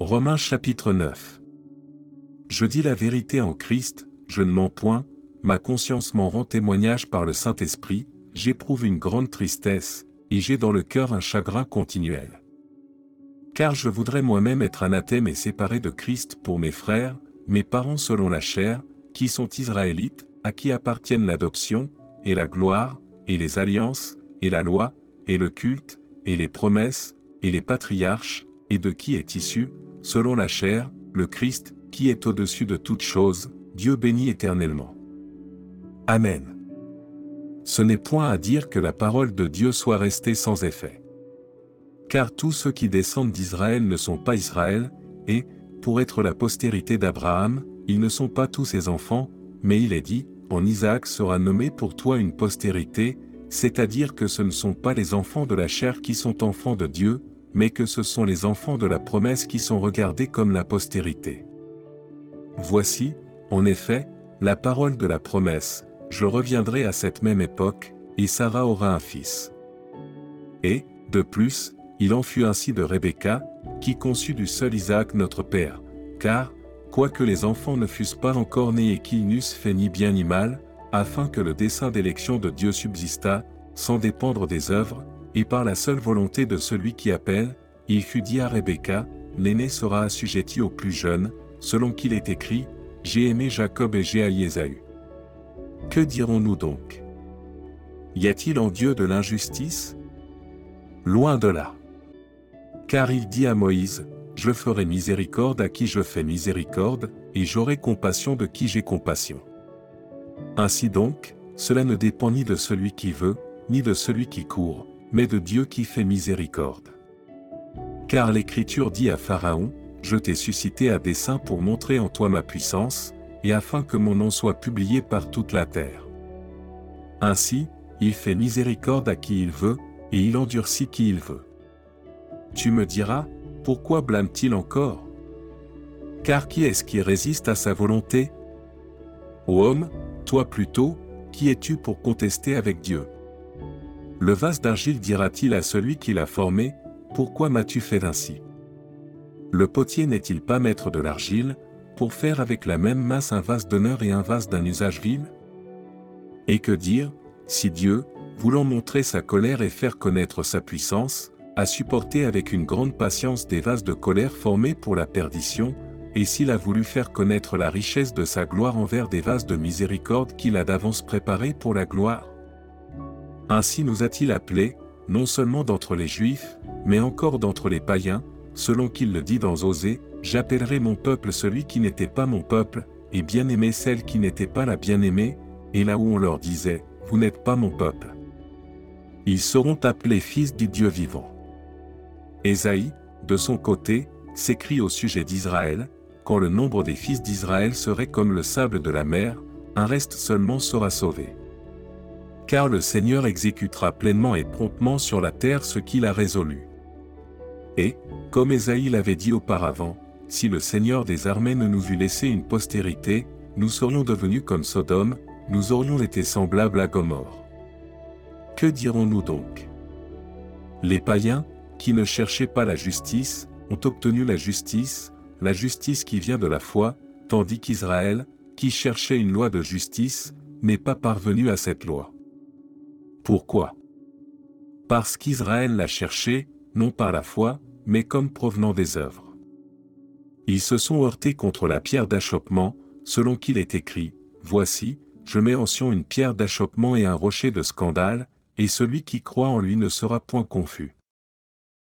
Romains chapitre 9. Je dis la vérité en Christ, je ne mens point, ma conscience m'en rend témoignage par le Saint-Esprit, j'éprouve une grande tristesse, et j'ai dans le cœur un chagrin continuel. Car je voudrais moi-même être anathème et séparé de Christ pour mes frères, mes parents selon la chair, qui sont israélites, à qui appartiennent l'adoption, et la gloire, et les alliances, et la loi, et le culte, et les promesses, et les patriarches, et de qui est issu, selon la chair, le Christ, qui est au-dessus de toutes choses, Dieu béni éternellement. Amen. Ce n'est point à dire que la parole de Dieu soit restée sans effet. Car tous ceux qui descendent d'Israël ne sont pas Israël, et, pour être la postérité d'Abraham, ils ne sont pas tous ses enfants, mais il est dit, en Isaac sera nommé pour toi une postérité, c'est-à-dire que ce ne sont pas les enfants de la chair qui sont enfants de Dieu, mais que ce sont les enfants de la promesse qui sont regardés comme la postérité. Voici, en effet, la parole de la promesse, je reviendrai à cette même époque, et Sarah aura un fils. Et, de plus, il en fut ainsi de Rebecca, qui conçut du seul Isaac notre père, car, quoique les enfants ne fussent pas encore nés et qu'ils n'eussent fait ni bien ni mal, afin que le dessein d'élection de Dieu subsistât, sans dépendre des œuvres, et par la seule volonté de celui qui appelle, il fut dit à Rebecca, l'aîné sera assujetti au plus jeune, selon qu'il est écrit, J'ai aimé Jacob et j'ai haï Ésaü. Que dirons-nous donc? Y a-t-il en Dieu de l'injustice? Loin de là. Car il dit à Moïse, Je ferai miséricorde à qui je fais miséricorde, et j'aurai compassion de qui j'ai compassion. Ainsi donc, cela ne dépend ni de celui qui veut, ni de celui qui court, mais de Dieu qui fait miséricorde. Car l'Écriture dit à Pharaon, Je t'ai suscité à dessein pour montrer en toi ma puissance, et afin que mon nom soit publié par toute la terre. Ainsi, il fait miséricorde à qui il veut, et il endurcit qui il veut. Tu me diras, pourquoi blâme-t-il encore? Car qui est-ce qui résiste à sa volonté? Ô homme, toi plutôt, qui es-tu pour contester avec Dieu? Le vase d'argile dira-t-il à celui qui l'a formé, Pourquoi m'as-tu fait ainsi? Le potier n'est-il pas maître de l'argile, pour faire avec la même masse un vase d'honneur et un vase d'un usage vil? Et que dire, si Dieu, voulant montrer sa colère et faire connaître sa puissance, a supporté avec une grande patience des vases de colère formés pour la perdition, et s'il a voulu faire connaître la richesse de sa gloire envers des vases de miséricorde qu'il a d'avance préparés pour la gloire? Ainsi nous a-t-il appelés, non seulement d'entre les Juifs, mais encore d'entre les païens, selon qu'il le dit dans Osée, J'appellerai mon peuple celui qui n'était pas mon peuple, et bien-aimé celle qui n'était pas la bien-aimée, et là où on leur disait, Vous n'êtes pas mon peuple. Ils seront appelés fils du Dieu vivant. Ésaïe, de son côté, s'écrit au sujet d'Israël, Quand le nombre des fils d'Israël serait comme le sable de la mer, un reste seulement sera sauvé car le Seigneur exécutera pleinement et promptement sur la terre ce qu'il a résolu. Et, comme Ésaïe l'avait dit auparavant, si le Seigneur des armées ne nous eût laissé une postérité, nous serions devenus comme Sodome, nous aurions été semblables à Gomorre. Que dirons-nous donc? Les païens, qui ne cherchaient pas la justice, ont obtenu la justice, la justice qui vient de la foi, tandis qu'Israël, qui cherchait une loi de justice, n'est pas parvenu à cette loi. Pourquoi Parce qu'Israël l'a cherché, non par la foi, mais comme provenant des œuvres. Ils se sont heurtés contre la pierre d'achoppement, selon qu'il est écrit, Voici, je mets en Sion une pierre d'achoppement et un rocher de scandale, et celui qui croit en lui ne sera point confus.